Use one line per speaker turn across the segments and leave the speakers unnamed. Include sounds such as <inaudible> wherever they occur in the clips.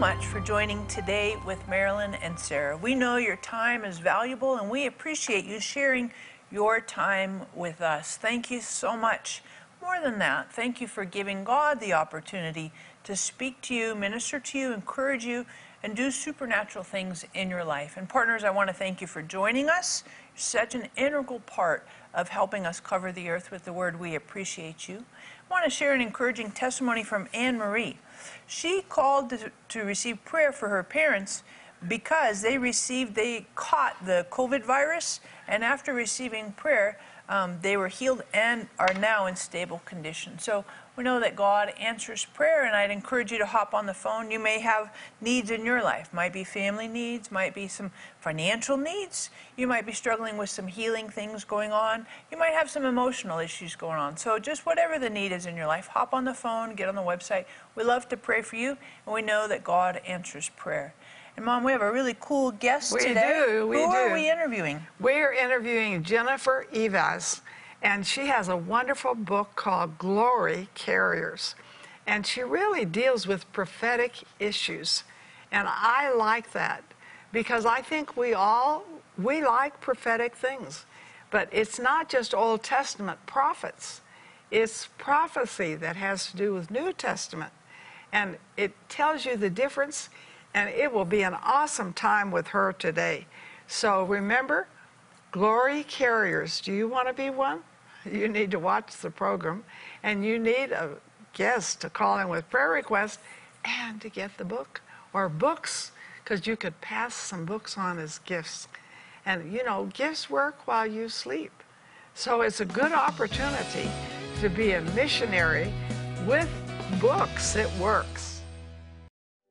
Much for joining today with Marilyn and Sarah. We know your time is valuable and we appreciate you sharing your time with us. Thank you so much. More than that, thank you for giving God the opportunity to speak to you, minister to you, encourage you, and do supernatural things in your life. And partners, I want to thank you for joining us. You're such an integral part of helping us cover the earth with the word. We appreciate you. I want to share an encouraging testimony from Anne Marie. She called to, to receive prayer for her parents because they received, they caught the COVID virus, and after receiving prayer, um, they were healed and are now in stable condition. So we know that God answers prayer, and I'd encourage you to hop on the phone. You may have needs in your life. Might be family needs, might be some financial needs. You might be struggling with some healing things going on. You might have some emotional issues going on. So just whatever the need is in your life, hop on the phone, get on the website. We love to pray for you, and we know that God answers prayer. And Mom, we have a really cool guest
We
today.
do, we
Who
do.
are we interviewing?
We're interviewing Jennifer Eivaz, and she has a wonderful book called Glory Carriers. And she really deals with prophetic issues. And I like that because I think we all we like prophetic things. But it's not just Old Testament prophets. It's prophecy that has to do with New Testament. And it tells you the difference and it will be an awesome time with her today. So remember, Glory Carriers. Do you want to be one? You need to watch the program, and you need a guest to call in with prayer requests and to get the book or books, because you could pass some books on as gifts. And you know, gifts work while you sleep. So it's a good opportunity to be a missionary with books. It works.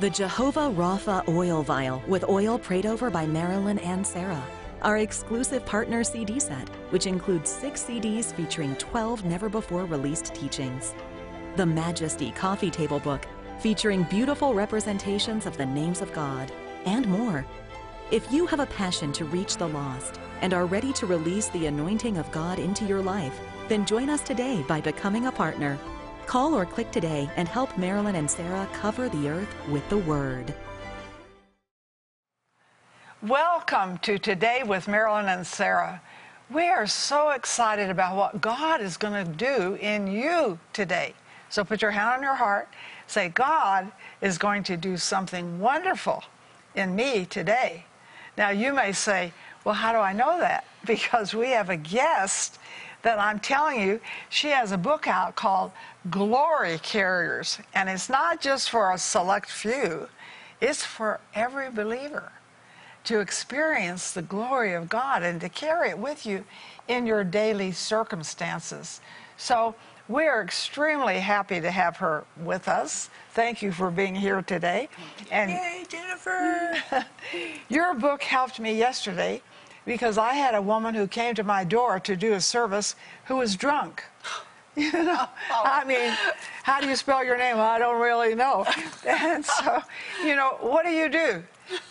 the Jehovah Rapha oil vial with oil prayed over by Marilyn and Sarah, our exclusive partner CD set, which includes six CDs featuring 12 never before released teachings, the Majesty coffee table book featuring beautiful representations of the names of God, and more. If you have a passion to reach the lost and are ready to release the anointing of God into your life, then join us today by becoming a partner. Call or click today and help Marilyn and Sarah cover the earth with the Word.
Welcome to Today with Marilyn and Sarah. We are so excited about what God is going to do in you today. So put your hand on your heart, say, God is going to do something wonderful in me today. Now, you may say, Well, how do I know that? <laughs> Because we have a guest that I'm telling you, she has a book out called Glory Carriers. And it's not just for a select few, it's for every believer to experience the glory of God and to carry it with you in your daily circumstances. So we are extremely happy to have her with us. Thank you for being here today. And
Yay, Jennifer! <laughs>
your book helped me yesterday because I had a woman who came to my door to do a service who was drunk. <laughs> You know, oh. I mean, how do you spell your name? I don't really know. <laughs> And so, you know, what do you do?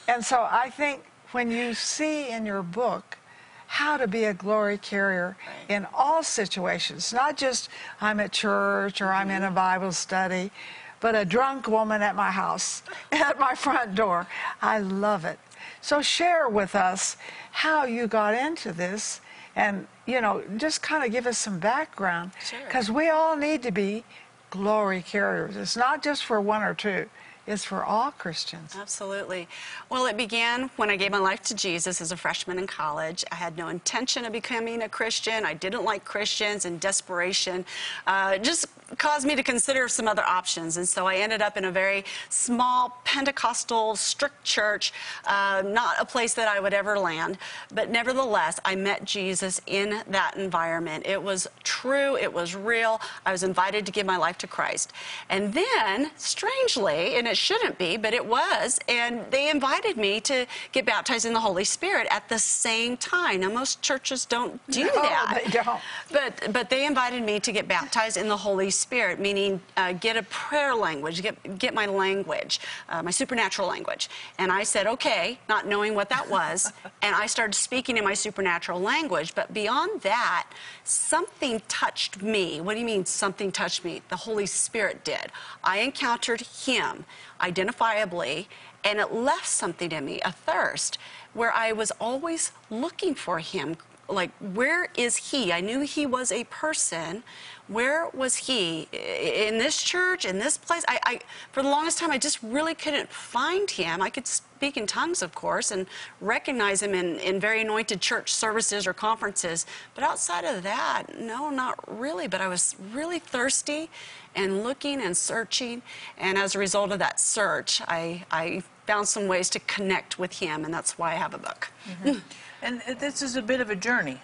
And so I think when you see in your book how to be a glory carrier in all situations, not just I'm at church or I'm in a mm-hmm. Bible study, but a drunk woman at my house, <laughs> at my front door. I love it. So share with us how you got into this and, you know, just kind of give us some background.
Sure.
Because we all need to be glory carriers. It's not just for one or two, it's for all Christians.
Absolutely. Well, it began when I gave my life to Jesus as a freshman in college. I had no intention of becoming a Christian. I didn't like Christians in desperation. Uh, just caused me to consider some other options. And so I ended up in a very small Pentecostal, strict church, uh, not a place that I would ever land. But nevertheless, I met Jesus in that environment. It was true, it was real. I was invited to give my life to Christ. And then, strangely, and it shouldn't be, but it was, and they invited me to get baptized in the Holy Spirit at the same time. Now, most churches don't do
No,
that.
they don't.
But but they invited me to get baptized in the Holy Spirit, meaning uh, get a prayer language, get get my language, uh, my supernatural language. And I said okay, not knowing what that was, <laughs> and I started speaking in my supernatural language. But beyond that, something touched me. What do you mean something touched me? The Holy Spirit did. I encountered Him identifiably, and it left something in me, a thirst, where I was always looking for Him like where is he? I knew he was a person. Where was he? In this church in this place? I, I for the longest time i just really couldn't find him. I could speak in tongues of course and recognize him in, in very anointed church services or conferences. But outside of that no not really. But i was really thirsty and looking and searching. And as a result of that search i, I found some ways to connect with him and that's why i have a book <laughs>
And this is a bit of a journey,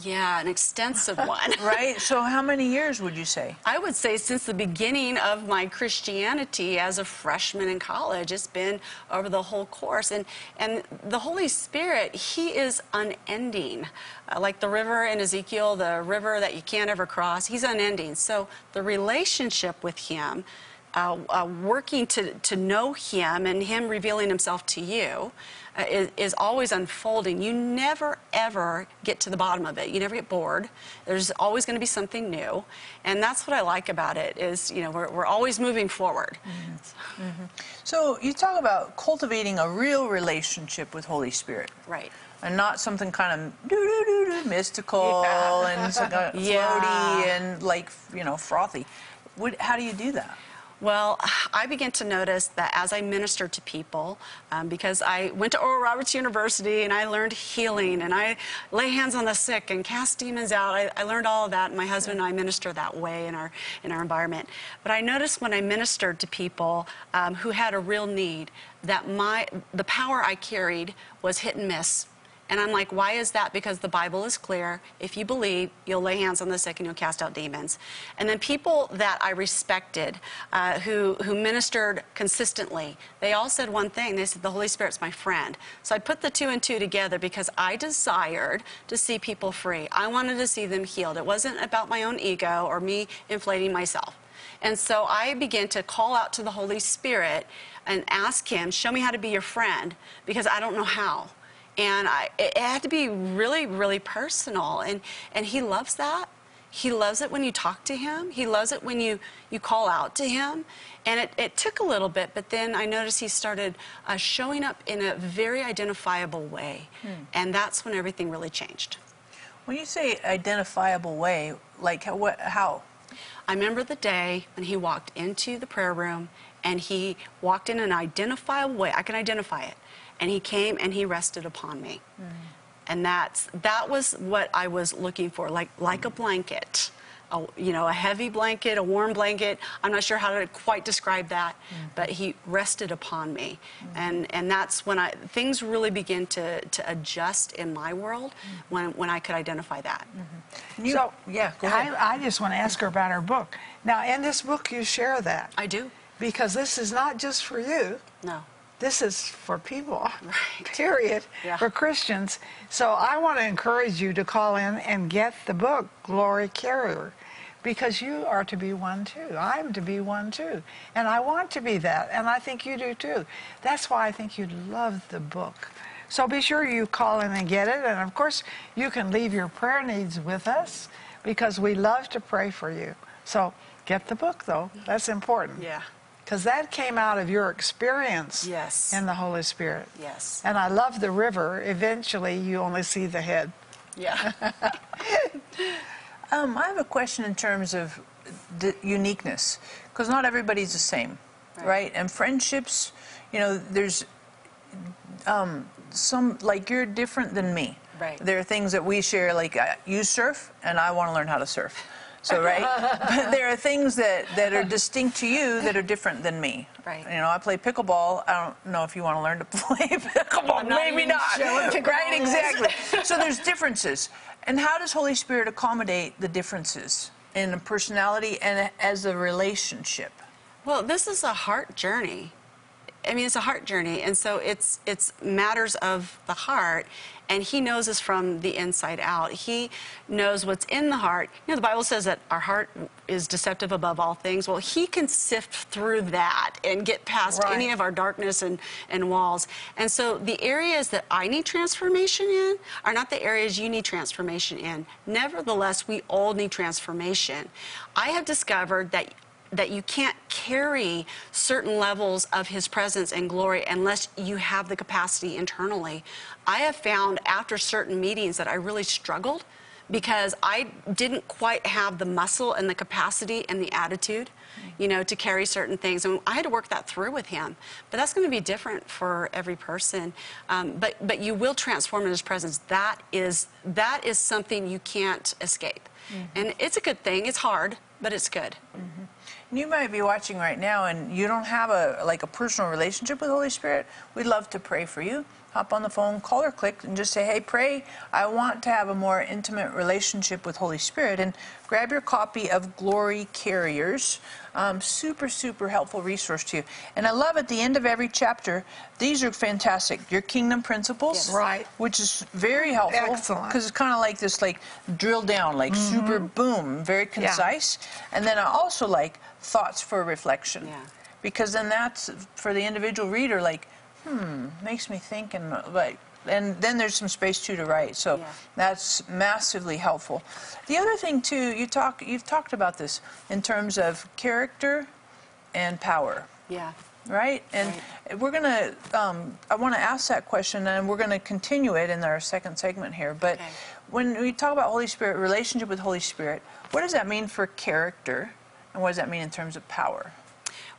yeah an extensive <laughs> one <laughs>
right? so, how many years would you say?
I would say since the beginning of my Christianity as a freshman in college, it's been over the whole course. And, and the Holy Spirit, He is unending. Uh, like the river in Ezekiel, the river that you can't ever cross, He's unending. So the relationship with Him, uh, uh, working to, to know Him and Him revealing Himself to you, uh, is, is always unfolding. You never ever get to the bottom of it. You never get bored. There's always going to be something new, and that's what I like about it. Is you know we're, we're always moving forward.
So, you talk about cultivating a real relationship with Holy Spirit.
Right.
and not something kind of mystical
Yeah.
and <laughs>
Yeah.
floaty and like you know frothy. What, how do you do that?
Well, <sighs> I began to notice that as I ministered to people, um, because I went to Oral Roberts University and I learned healing and I lay hands on the sick and cast demons out. I, I learned all of that, and my husband and I minister that way in our in our environment. But I noticed when I ministered to people um, who had a real need that my the power I carried was hit and miss. And I'm like, why is that? Because the Bible is clear. If you believe, you'll lay hands on the sick and you'll cast out demons. And then people that I respected, uh, who, who ministered consistently, they all said one thing. They said, the Holy Spirit's my friend. So I put the two and two together because I desired to see people free. I wanted to see them healed. It wasn't about my own ego or me inflating myself. And so I began to call out to the Holy Spirit and ask Him, show me how to be your friend, because I don't know how and I, it had to be really, really personal. And, and he loves that. He loves it when you talk to him. He loves it when you, you call out to him. And it, it took a little bit, but then I noticed he started uh, showing up in a very identifiable way. And that's when everything really changed.
When you say identifiable way, like how, what, how?
I remember the day when he walked into the prayer room and he walked in an identifiable way. I can identify it. And he came and he rested upon me. Mm. And that's that was what I was looking for, like like a blanket. A, you know, a heavy blanket, a warm blanket. I'm not sure how to quite describe that, mm-hmm. but he rested upon me, mm-hmm. and and that's when I things really begin to to adjust in my world mm-hmm. when when I could identify that.
You-
so,
yeah, go ahead.
I, I just want to ask her about her book. Now, in this book, you share that
I do.
because this is not just for you.
No.
This is for people, <laughs>
Right.
period,
Yeah.
for Christians. So I want to encourage you to call in and get the book, Glory Carrier, because you are to be one too. I'm to be one too. And I want to be that, and I think you do too. That's why I think you'd love the book. So be sure you call in and get it. And of course, you can leave your prayer needs with us because we love to pray for you. So get the book, though. That's important.
Yeah.
Because that came out of your experience
Yes.
in the Holy Spirit.
Yes.
And I love the river. Eventually, you only see the head.
Yeah. <laughs>
Um, I have a question in terms of the uniqueness, because not everybody's the same, right.
Right.
And friendships, you know, there's um, some like you're different than me.
Right.
There are things that we share, like uh, you surf, and I want to learn how to surf. So right, <laughs> but there are things that that are distinct to you that are different than me.
Right.
You know, I play pickleball. I don't know if you want to learn to <laughs> play pickleball.
Not
Maybe not.
pickleball
right, exactly. <laughs> so there's differences. And how does Holy Spirit accommodate the differences in a personality and as a relationship?
Well, this is a heart journey. I mean, it's a heart journey, and so it's it's matters of the heart, and He knows us from the inside out. He knows what's in the heart. You know, the Bible says that our heart is deceptive above all things. Well, He can sift through that and get past
Right.
any of our darkness and, and walls. And so the areas that I need transformation in are not the areas you need transformation in. Nevertheless, we all need transformation. I have discovered that that you can't carry certain levels of his presence and glory unless you have the capacity internally. I have found after certain meetings that I really struggled because I didn't quite have the muscle and the capacity and the attitude, you know, to carry certain things. And I had to work that through with him. But that's going to be different for every person. Um, but but you will transform in his presence. That is that is something you can't escape. And it's a good thing. It's hard, but it's good.
You might be watching right now and you don't have a like a personal relationship with Holy Spirit. We'd love to pray for you. Hop on the phone, call or click, and just say, "Hey, pray. I want to have a more intimate relationship with Holy Spirit." And grab your copy of Glory Carriers. Um, super, super helpful resource to you. And I love at the end of every chapter, these are fantastic. Your kingdom principles,
Yes.
Right.
Which is very helpful
Excellent.
because it's kind of like this, like drill down, like super boom, very concise. And then I also like thoughts for reflection.
Yeah.
Because then that's for the individual reader, like, hmm, makes me think and like, and then there's some space too to write. So
Yeah.
that's massively helpful. The other thing too, you talk, you've talked about this in terms of character and power
Yeah.
right? And we're going to, um, I want to ask that question, and we're going to continue it in our second segment here. But
Okay.
when we talk about Holy Spirit, relationship with Holy Spirit, what does that mean for character, and what does that mean in terms of power?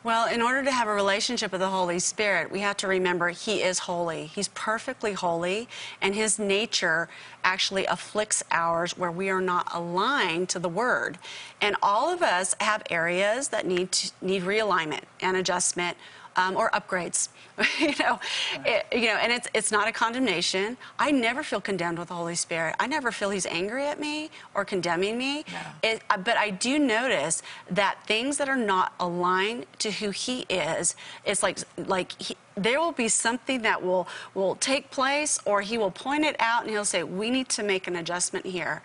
Well, in order to have a relationship with the Holy Spirit, we have to remember He is holy. He's perfectly holy, and His nature actually afflicts ours where we are not aligned to the Word. And all of us have areas that need to, need realignment and adjustment um, or upgrades. <laughs> you know, it, you know, and it's it's not a condemnation. I never feel condemned with the Holy Spirit. I never feel He's angry at me or condemning me. It, but I do notice that things that are not aligned to who He is, it's like like he, there will be something that will will take place, or He will point it out, and He'll say, "We need to make an adjustment here."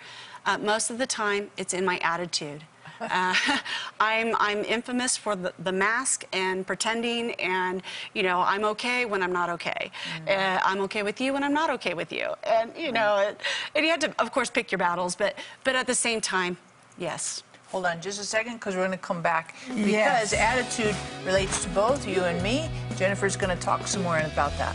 Uh, most of the time, it's in my attitude. Uh, <laughs> I'm I'm infamous for the, the mask and pretending, and you know I'm okay when I'm not okay. Uh, I'm okay with you when I'm not okay with you, and you know, it, and you have to of course pick your battles, but but at the same time, yes.
Hold on just a second, because we're going to come back. Because
Yes.
attitude relates to both you and me. Jennifer's going to talk some more about that.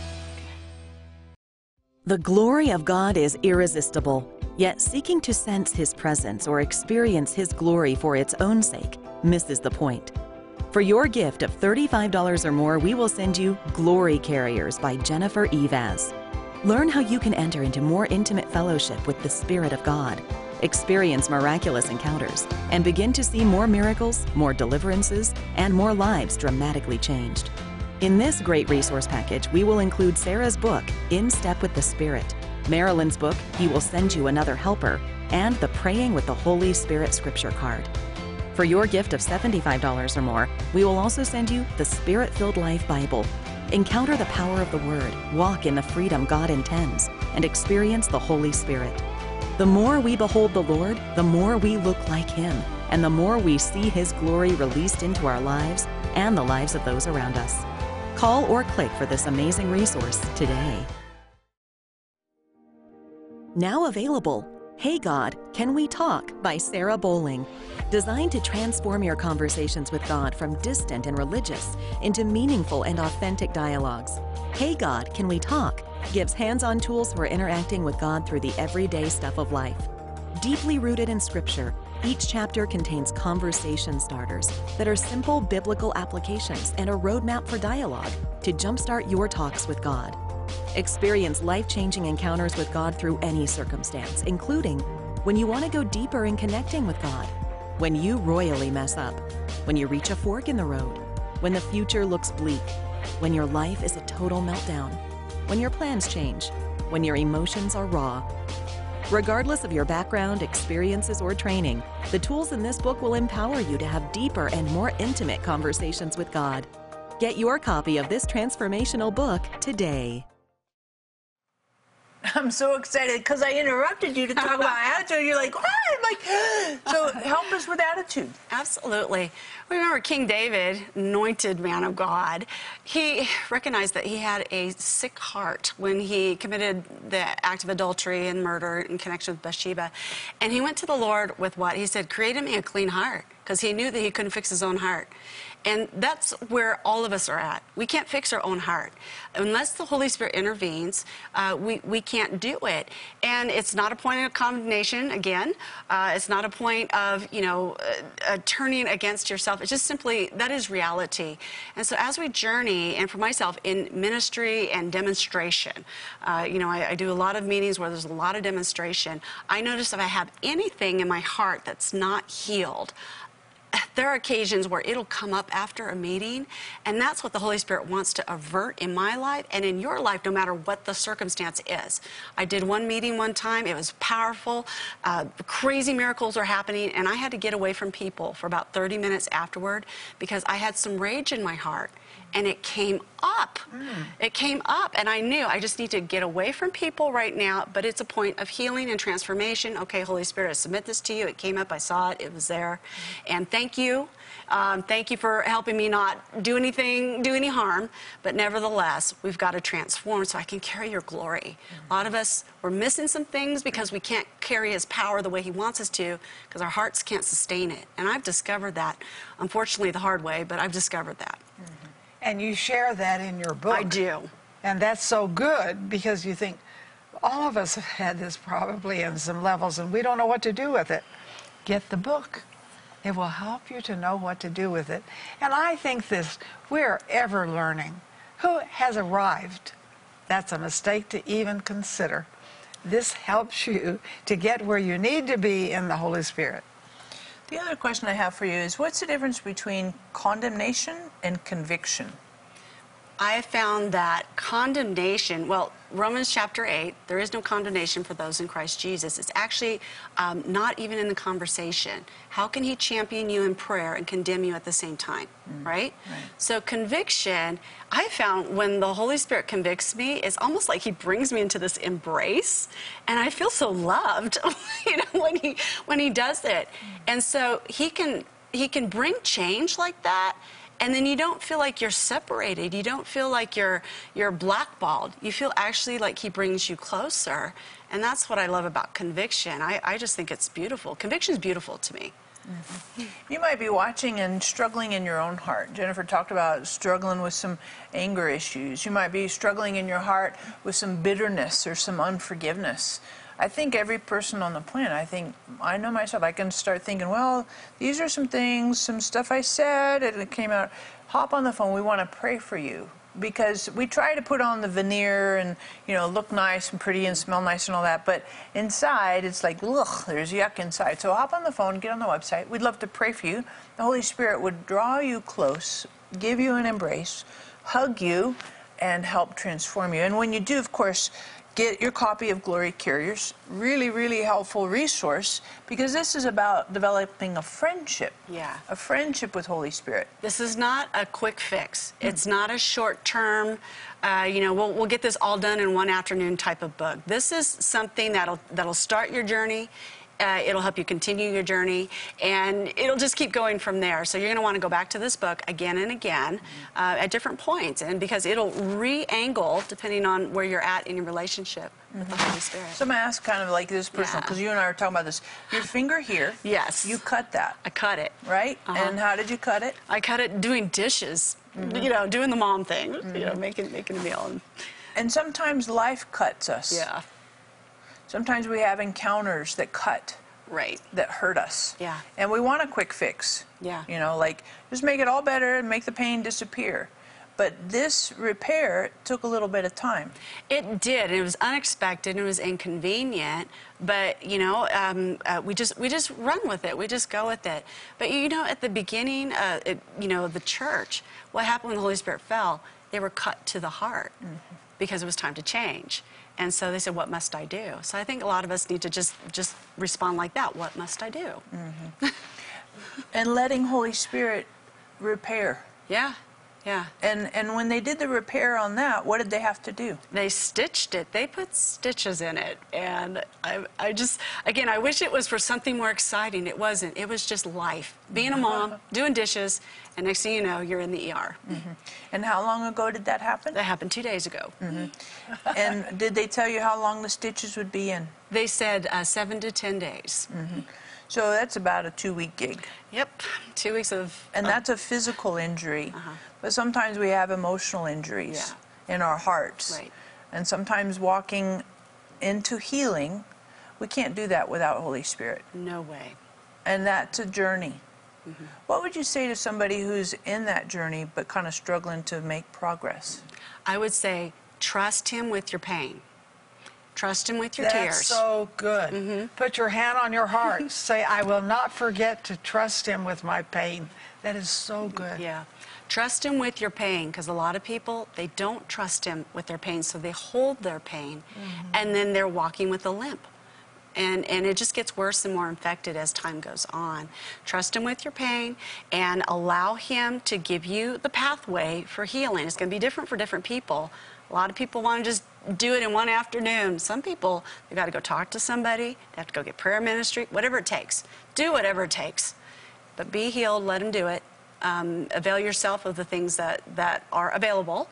The glory of God is irresistible, yet seeking to sense His presence or experience His glory for its own sake misses the point. For your gift of $35 or more, we will send you Glory Carriers by Jennifer Eivaz. Learn how you can enter into more intimate fellowship with the Spirit of God, experience miraculous encounters, and begin to see more miracles, more deliverances, and more lives dramatically changed. In this great resource package, we will include Sarah's book, In Step with the Spirit, Marilyn's book, He Will Send You Another Helper, and the Praying with the Holy Spirit scripture card. For your gift of $75 or more, we will also send you the Spirit Filled Life Bible. Encounter the power of the Word, walk in the freedom God intends, and experience the Holy Spirit. The more we behold the Lord, the more we look like Him, and the more we see His glory released into our lives and the lives of those around us. Call or click for this amazing resource today. Now available Hey God, Can We Talk by Sarah Bowling. Designed to transform your conversations with God from distant and religious into meaningful and authentic dialogues. Hey God, Can We Talk gives hands on tools for interacting with God through the everyday stuff of life. Deeply rooted in Scripture, each chapter contains conversation starters that are simple biblical applications and a roadmap for dialogue to jumpstart your talks with God. Experience life changing encounters with God through any circumstance, including when you want to go deeper in connecting with God, When you royally mess up, when you reach a fork in the road, when the future looks bleak, when your life is a total meltdown, when your plans change, when your emotions are raw. Regardless of your background, experiences, or training, the tools in this book will empower you to have deeper and more intimate conversations with God. Get your copy of this transformational book today.
I'm so excited because I interrupted you to talk about <laughs> attitude. You're like, what? I'm like, <gasps> so help us with attitude.
Absolutely. We remember King David, anointed man of God, he recognized that he had a sick heart when he committed the act of adultery and murder in connection with Bathsheba. And he went to the Lord with what? He said, create in me a clean heart because he knew that he couldn't fix his own heart. And that's where all of us are at. We can't fix our own heart. Unless the Holy Spirit intervenes, uh, we, we can't do it. And it's not a point of condemnation, again. Uh, it's not a point of, you know, uh, uh, turning against yourself. It's just simply, that is reality. And so as we journey, and for myself, in ministry and demonstration, uh, you know, I, I do a lot of meetings where there's a lot of demonstration. I notice if I have anything in my heart that's not healed, there are occasions where it'll come up after a meeting, and that's what the Holy Spirit wants to avert in my life and in your life, no matter what the circumstance is. I did one meeting one time, it was powerful, uh, crazy miracles were happening, and I had to get away from people for about 30 minutes afterward because I had some rage in my heart and it came up. Mm. It came up, and I knew I just need to get away from people right now, but it's a point of healing and transformation. Okay, Holy Spirit, I submit this to you. It came up, I saw it, it was there. And thank you. Um, thank you for helping me not do anything, do any harm, but nevertheless, we've got to transform so I can carry your glory. Mm. A lot of us, we're missing some things because we can't carry his power the way he wants us to because our hearts can't sustain it. And I've discovered that, unfortunately, the hard way, but I've discovered that.
And you share that in your book.
I do.
And that's so good because you think all of us have had this probably in some levels and we don't know what to do with it. Get the book. It will help you to know what to do with it. And I think this, we're ever learning. Who has arrived? That's a mistake to even consider. This helps you to get where you need to be in the Holy Spirit.
The other question I have for you is what's the difference between condemnation and conviction?
I have found that condemnation, well, Romans chapter 8, there is no condemnation for those in Christ Jesus. It's actually um, not even in the conversation. How can he champion you in prayer and condemn you at the same time, mm. right? right? So, conviction, I found when the Holy Spirit convicts me, it's almost like he brings me into this embrace, and I feel so loved, <laughs> you know, when he, when he does it. Mm. And so, he can, he can bring change like that and then you don't feel like you're separated. You don't feel like you're you're blackballed. You feel actually like he brings you closer. And that's what I love about conviction. I, I just think it's beautiful. Conviction is beautiful to me.
Mm-hmm. You might be watching and struggling in your own heart. Jennifer talked about struggling with some anger issues. You might be struggling in your heart with some bitterness or some unforgiveness. I think every person on the planet, I think, I know myself, I can start thinking, well, these are some things, some stuff I said, and it came out. Hop on the phone, we want to pray for you. Because we try to put on the veneer and, you know, look nice and pretty and smell nice and all that, but inside it's like, ugh, there's yuck inside. So hop on the phone, get on the website. We'd love to pray for you. The Holy Spirit would draw you close, give you an embrace, hug you, and help transform you. And when you do, of course, get your copy of Glory Carriers. Really, really helpful resource because this is about developing a friendship.
Yeah.
A friendship with Holy Spirit.
This is not a quick fix. Mm. It's not a short term, uh, you know, we'll, we'll get this all done in one afternoon type of book. This is something that'll, that'll start your journey uh, it'll help you continue your journey, and it'll just keep going from there. So you're going to want to go back to this book again and again uh, at different points, and because it'll re-angle depending on where you're at in your relationship mm-hmm. with the Holy Spirit.
So I'm going to ask kind of like this personal, because yeah. you and I are talking about this. Your finger here.
Yes.
You cut that.
I cut it.
Right? Uh-huh. And how did you cut it?
I cut it doing dishes. Mm-hmm. You know, doing the mom thing. Mm-hmm. You know, making making a meal. And,
and sometimes life cuts us.
Yeah.
Sometimes we have encounters that cut.
Right.
That hurt us.
Yeah.
And we want a quick fix.
Yeah.
You know, like just make it all better and make the pain disappear. But this repair took a little bit of time.
It did. It was unexpected. And it was inconvenient, but you know, um, uh, we just we just run with it. We just go with it. But you know, at the beginning, uh, it, you know, the church. What happened when the Holy Spirit fell? They were cut to the heart because it was time to change. And so they said, "What must I do?" So I think a lot of us need to just just respond like that. What must I do? Mm-hmm. <laughs>
And letting Holy Spirit repair.
Yeah, yeah.
And and when they did the repair on that, what did they have to do?
they stitched it. They put stitches in it. And I, I just, again, I wish it was for something more exciting. It wasn't. It was just life. Being a mom, <laughs> doing dishes, and next thing you know, you're in the ER.
And how long ago did that happen?
That happened two days ago.
and <laughs> did they tell you how long the stitches would be in?
They said uh, seven to 10 days.
So that's about a two-week gig.
Yep. Two weeks of.
And
of-
that's a physical injury. But sometimes we have emotional injuries in our hearts.
Right.
And sometimes walking into healing, we can't do that without Holy Spirit.
no way.
And that's a journey. What would you say to somebody who's in that journey but kind of struggling to make progress?
I would say trust Him with your pain, trust Him with your tears.
That's
tears.
so good.
Mm-hmm.
Put your hand on your heart. <laughs> Say, I will not forget to trust him with my pain. That is so good.
Yeah. Trust him with your pain because a lot of people they don't trust him with their pain so they hold their pain mm-hmm. and then they're walking with a limp. And, and it just gets worse and more infected as time goes on. Trust him with your pain and allow him to give you the pathway for healing. It's going to be different for different people. A lot of people want to just do it in one afternoon. Some people, they've got to go talk to somebody, they have to go get prayer ministry, whatever it takes. Do whatever it takes but be healed let him do it um, avail yourself of the things that, that are available.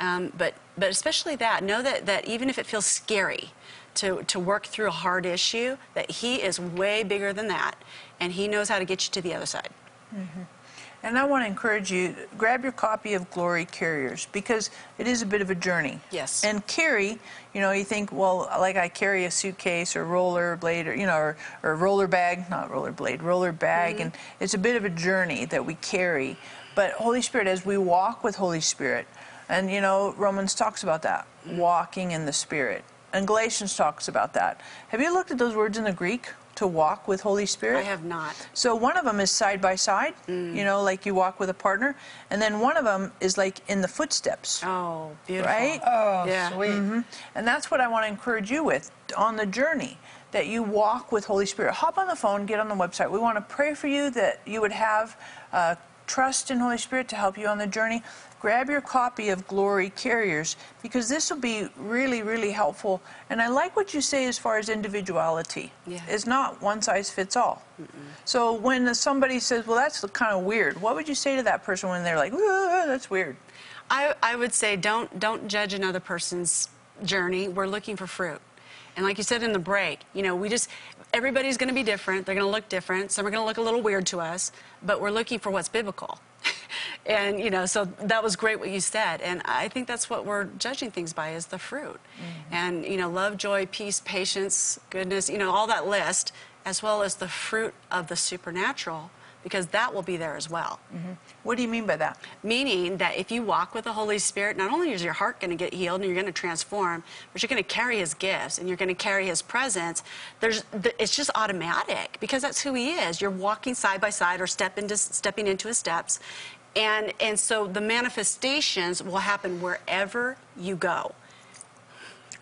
Um, but, but especially that know that, that even if it feels scary to, to work through a hard issue that he is way bigger than that and he knows how to get you to the other side
And I want to encourage you grab your copy of Glory Carriers because it is a bit of a journey.
Yes.
And carry, you know, you think, well, like I carry a suitcase or roller blade or you know, or, or roller bag, not roller blade, roller bag, mm-hmm. and it's a bit of a journey that we carry. But Holy Spirit, as we walk with Holy Spirit, and you know, Romans talks about that, walking in the Spirit, and Galatians talks about that. Have you looked at those words in the Greek? To walk with Holy Spirit?
i have not
So one of them is side by side, you know, like you walk with a partner, and then one of them is like in the footsteps,
oh beautiful
right?
Oh,
Yeah.
sweet.
And that's what I want to encourage you with on the journey that you walk with Holy Spirit. Hop on the phone, get on the website. We want to pray for you that you would have uh, trust in Holy Spirit to help you on the journey. Grab your copy of Glory Carriers because this will be really, really helpful. And I like what you say as far as individuality.
Yeah.
It's not one size fits all. So when somebody says, "Well, that's kind of weird," what would you say to that person when they're like, "That's weird"?
I, I would say don't don't judge another person's journey. We're looking for fruit. And like you said in the break, you know, we just everybody's going to be different. They're going to look different. Some are going to look a little weird to us, but we're looking for what's biblical. <laughs> and you know, so that was great what you said. And I think that's what we're judging things by is the fruit. Mm-hmm. And you know, love, joy, peace, patience, goodness, you know, all that list as well as the fruit of the supernatural because that will be there as well. Mm-hmm.
What do you mean by that?
Meaning that if you walk with the Holy Spirit, not only is your heart going to get healed and you're going to transform, but you're going to carry His gifts and you're going to carry His presence. There's, it's just automatic because that's who He is. You're walking side by side or step into, stepping into His steps, and and so the manifestations will happen wherever you go.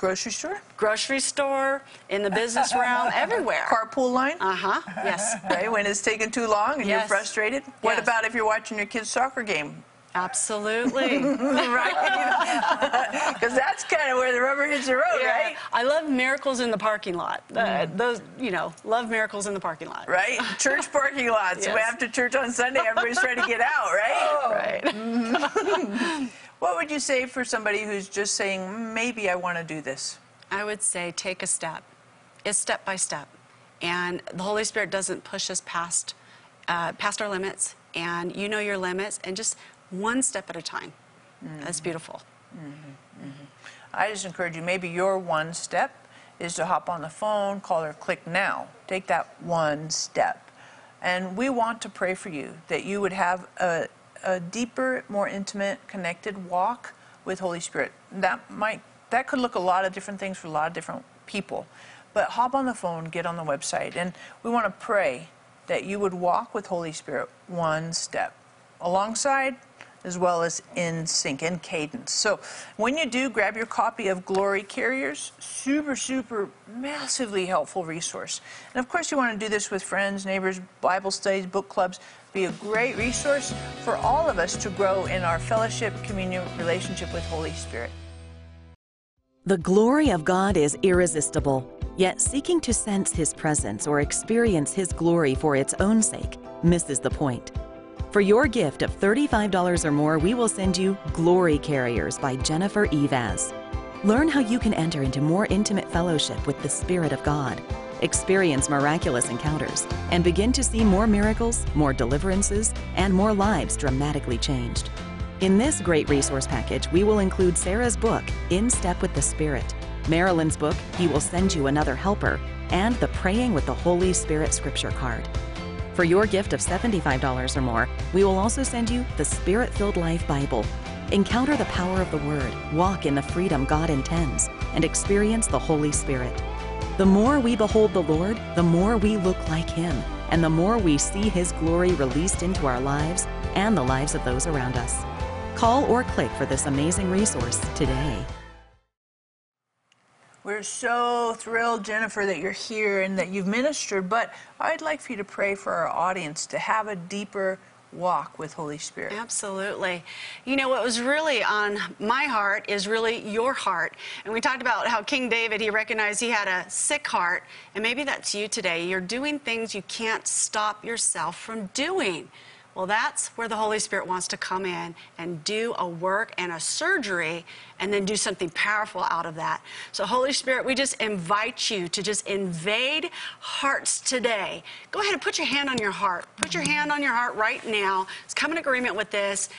Grocery store,
Grocery store, in the business realm, <laughs> everywhere.
carpool line.
Uh huh. Yes.
right? When it's taking too long and you're
Yes.
frustrated. What
Yes.
about if you're watching your kid's soccer game?
Absolutely. <laughs>
right? <laughs> Because that's kind of where the rubber hits the road, right?
I love miracles in the parking lot. Uh, those, you know, love miracles in the parking lot.
Right? Church parking lots.
Yes.
After church on Sunday, everybody's trying to get out, right?
Right.
What would you say for somebody who's just saying, maybe I want to do this?
I would say take a step. It's step by step, and the Holy Spirit doesn't push us past uh, past our limits. And you know your limits, and just one step at a time. Mm-hmm. That's beautiful. Mm-hmm. Mm-hmm.
I just encourage you, maybe your one step is to hop on the phone, call or click now. Take that one step. And we want to pray for you that you would have a, a deeper, more intimate, connected walk with Holy Spirit. That might that could look a lot of different things for a lot of different people. But hop on the phone, get on the website, and we want to pray that you would walk with Holy Spirit one step alongside as well as in sync, in cadence. So when you do, grab your copy of Glory Carriers. Super, super, massively helpful resource. And of course, you want to do this with friends, neighbors, Bible studies, book clubs. Be a great resource for all of us to grow in our fellowship, communion, relationship with Holy Spirit.
The glory of God is irresistible, yet seeking to sense His presence or experience His glory for its own sake misses the point. For your gift of $35 or more, we will send you Glory Carriers by Jennifer Eivaz. Learn how you can enter into more intimate fellowship with the Spirit of God, experience miraculous encounters, and begin to see more miracles, more deliverances, and more lives dramatically changed. In this great resource package, we will include Sarah's book, In Step with the Spirit, Marilyn's book, He Will Send You Another Helper, and the Praying with the Holy Spirit scripture card. For your gift of $75 or more, we will also send you the Spirit Filled Life Bible. Encounter the power of the Word, walk in the freedom God intends, and experience the Holy Spirit. The more we behold the Lord, the more we look like Him, and the more we see His glory released into our lives and the lives of those around us. Call or click for this amazing resource today.
We're so thrilled, Jennifer, that you're here and that you've ministered, but I'd like for you to pray for our audience to have a deeper walk with Holy Spirit.
Absolutely. You know, what was really on my heart is really your heart. And we talked about how King David, he recognized he had a sick heart. And maybe that's you today. You're doing things you can't stop yourself from doing. Well, that's where the Holy Spirit wants to come in and do a work and a surgery and then do something powerful out of that. So, Holy Spirit, we just invite you to just invade hearts today. Go ahead and put your hand on your heart. Put your hand on your heart right now. Let's come in agreement with this.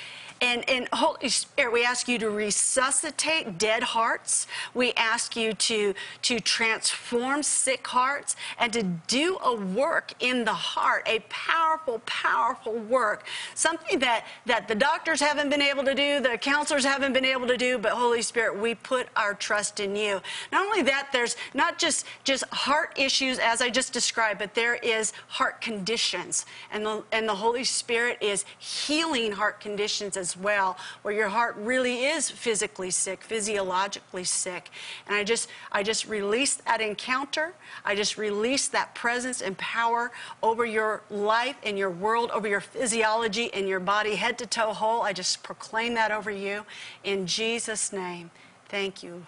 And, and Holy Spirit, we ask you to resuscitate dead hearts. We ask you to, to transform sick hearts and to do a work in the heart, a powerful, powerful work. Something that, that the doctors haven't been able to do, the counselors haven't been able to do, but Holy Spirit, we put our trust in you. Not only that, there's not just, just heart issues as I just described, but there is heart conditions. And the, and the Holy Spirit is healing heart conditions well, where your heart really is physically sick, physiologically sick. And I just, I just release that encounter. I just release that presence and power over your life and your world, over your physiology and your body, head to toe whole. I just proclaim that over you in Jesus' name. Thank you.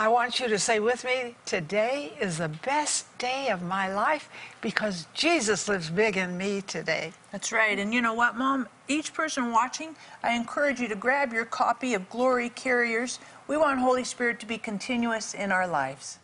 I want you to say with me, today is the best day of my life because Jesus lives big in me today.
That's right. And you know what, Mom? Each person watching, I encourage you to grab your copy of Glory Carriers. We want Holy Spirit to be continuous in our lives.